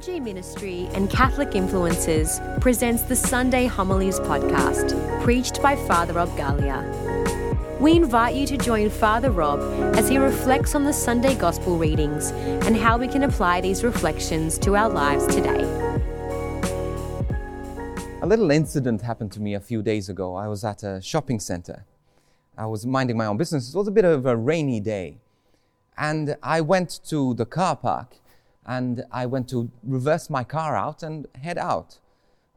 RG Ministry and Catholic Influencers presents the Sunday Homilies podcast, preached by Father Rob Galea. We invite you to join Father Rob as he reflects on the Sunday Gospel readings and how we can apply these reflections to our lives today. A little incident happened to me a few days ago. I was at a shopping center. I was minding my own business. It was a bit of a rainy day. And I went to the car park and I went to reverse my car out and head out.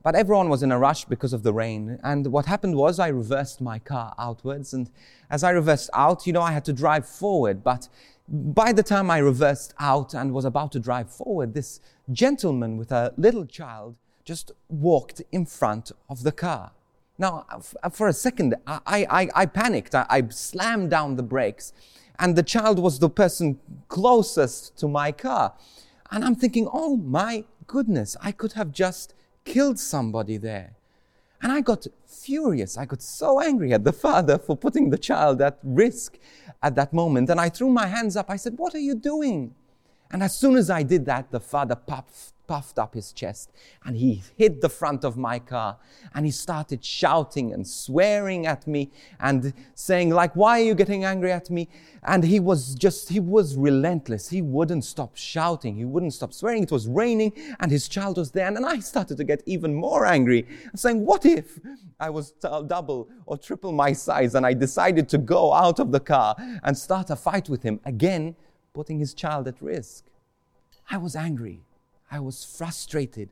But everyone was in a rush because of the rain. And what happened was I reversed my car outwards. And as I reversed out, you know, I had to drive forward. But by the time I reversed out and was about to drive forward, this gentleman with a little child just walked in front of the car. Now, for a second, I, I, I panicked. I, I slammed down the brakes. And the child was the person closest to my car. And I'm thinking, oh my goodness, I could have just killed somebody there. And I got furious. I got so angry at the father for putting the child at risk at that moment. And I threw my hands up. I said, What are you doing? And as soon as I did that, the father puffed, puffed up his chest and he hit the front of my car and he started shouting and swearing at me and saying like why are you getting angry at me? And he was just he was relentless. He wouldn't stop shouting. He wouldn't stop swearing. It was raining and his child was there. And i started to get even more angry saying what if i was double or triple my size and i decided to go out of the car and start a fight with him again putting his child at risk i was angry I was frustrated.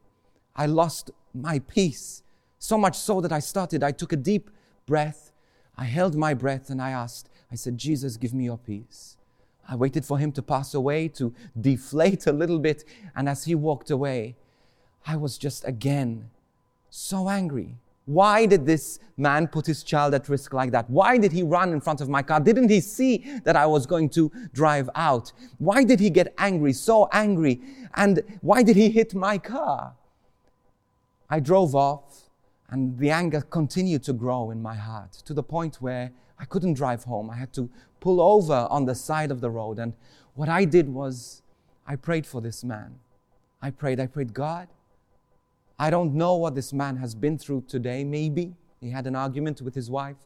I lost my peace. So much so that I started, I took a deep breath. I held my breath and I asked, I said, Jesus, give me your peace. I waited for him to pass away, to deflate a little bit. And as he walked away, I was just again so angry. Why did this man put his child at risk like that? Why did he run in front of my car? Didn't he see that I was going to drive out? Why did he get angry, so angry? And why did he hit my car? I drove off, and the anger continued to grow in my heart to the point where I couldn't drive home. I had to pull over on the side of the road. And what I did was, I prayed for this man. I prayed, I prayed, God, I don't know what this man has been through today. Maybe he had an argument with his wife.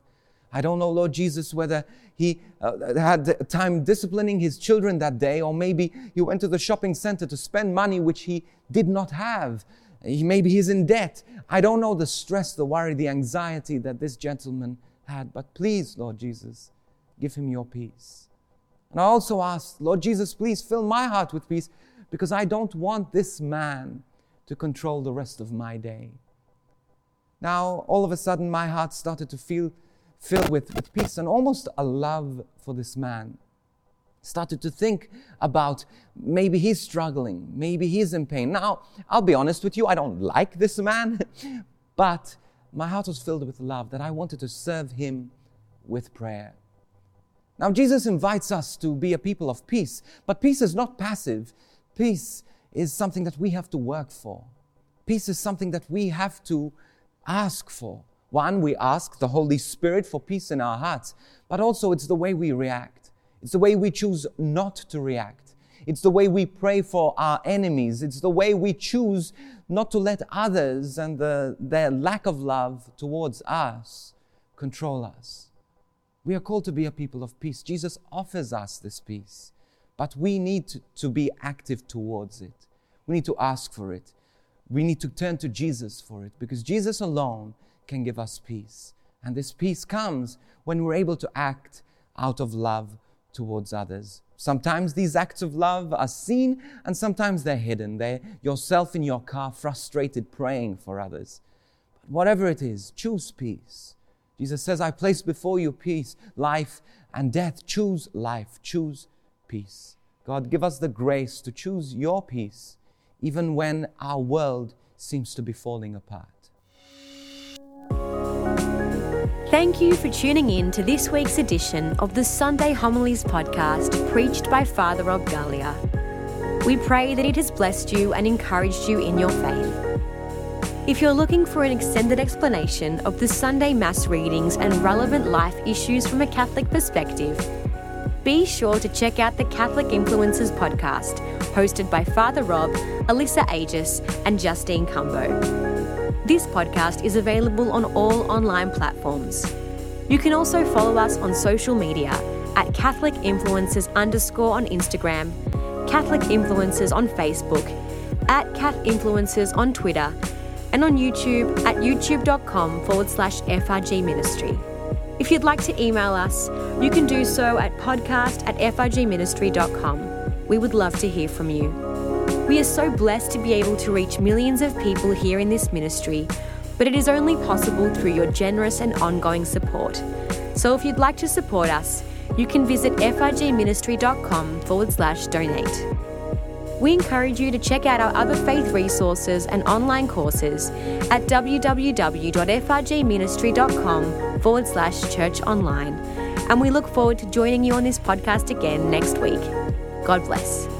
I don't know, Lord Jesus, whether he uh, had time disciplining his children that day, or maybe he went to the shopping center to spend money which he did not have. Maybe he's in debt. I don't know the stress, the worry, the anxiety that this gentleman had, but please, Lord Jesus, give him your peace. And I also ask, Lord Jesus, please fill my heart with peace because I don't want this man to control the rest of my day. Now, all of a sudden, my heart started to feel filled with, with peace and almost a love for this man. Started to think about maybe he's struggling, maybe he's in pain. Now, I'll be honest with you, I don't like this man, but my heart was filled with love that I wanted to serve him with prayer. Now, Jesus invites us to be a people of peace, but peace is not passive. Peace is something that we have to work for. Peace is something that we have to ask for. One, we ask the Holy Spirit for peace in our hearts, but also it's the way we react. It's the way we choose not to react. It's the way we pray for our enemies. It's the way we choose not to let others and the, their lack of love towards us control us. We are called to be a people of peace. Jesus offers us this peace, but we need to, be active towards it. We need to ask for it. We need to turn to Jesus for it because Jesus alone can give us peace. And this peace comes when we're able to act out of love towards others. Sometimes these acts of love are seen and sometimes they're hidden. They're yourself in your car, frustrated, praying for others. But whatever it is, choose peace. Jesus says, I place before you peace, life, and death. Choose life, choose peace. God, give us the grace to choose your peace even when our world seems to be falling apart. Thank you for tuning in to this week's edition of the Sunday Homilies podcast preached by Father Rob Galea. We pray that it has blessed you and encouraged you in your faith. If you're looking for an extended explanation of the Sunday Mass readings and relevant life issues from a Catholic perspective, be sure to check out the Catholic Influencers podcast hosted by Father Rob, Alyssa Aegis, and Justine Cumbo. This podcast is available on all online platforms. You can also follow us on social media at Catholic Influencers underscore on Instagram, Catholic Influencers on Facebook, at Cat Influencers on Twitter, and on YouTube at youtube.com forward slash FRG Ministry. If you'd like to email us, you can do so at podcast at frgministry.com. We would love to hear from you. We are so blessed to be able to reach millions of people here in this ministry, but it is only possible through your generous and ongoing support. So if you'd like to support us, you can visit frgministry.com forward slash donate. We encourage you to check out our other faith resources and online courses at www.frgministry.com forward slash church online. And we look forward to joining you on this podcast again next week. God bless.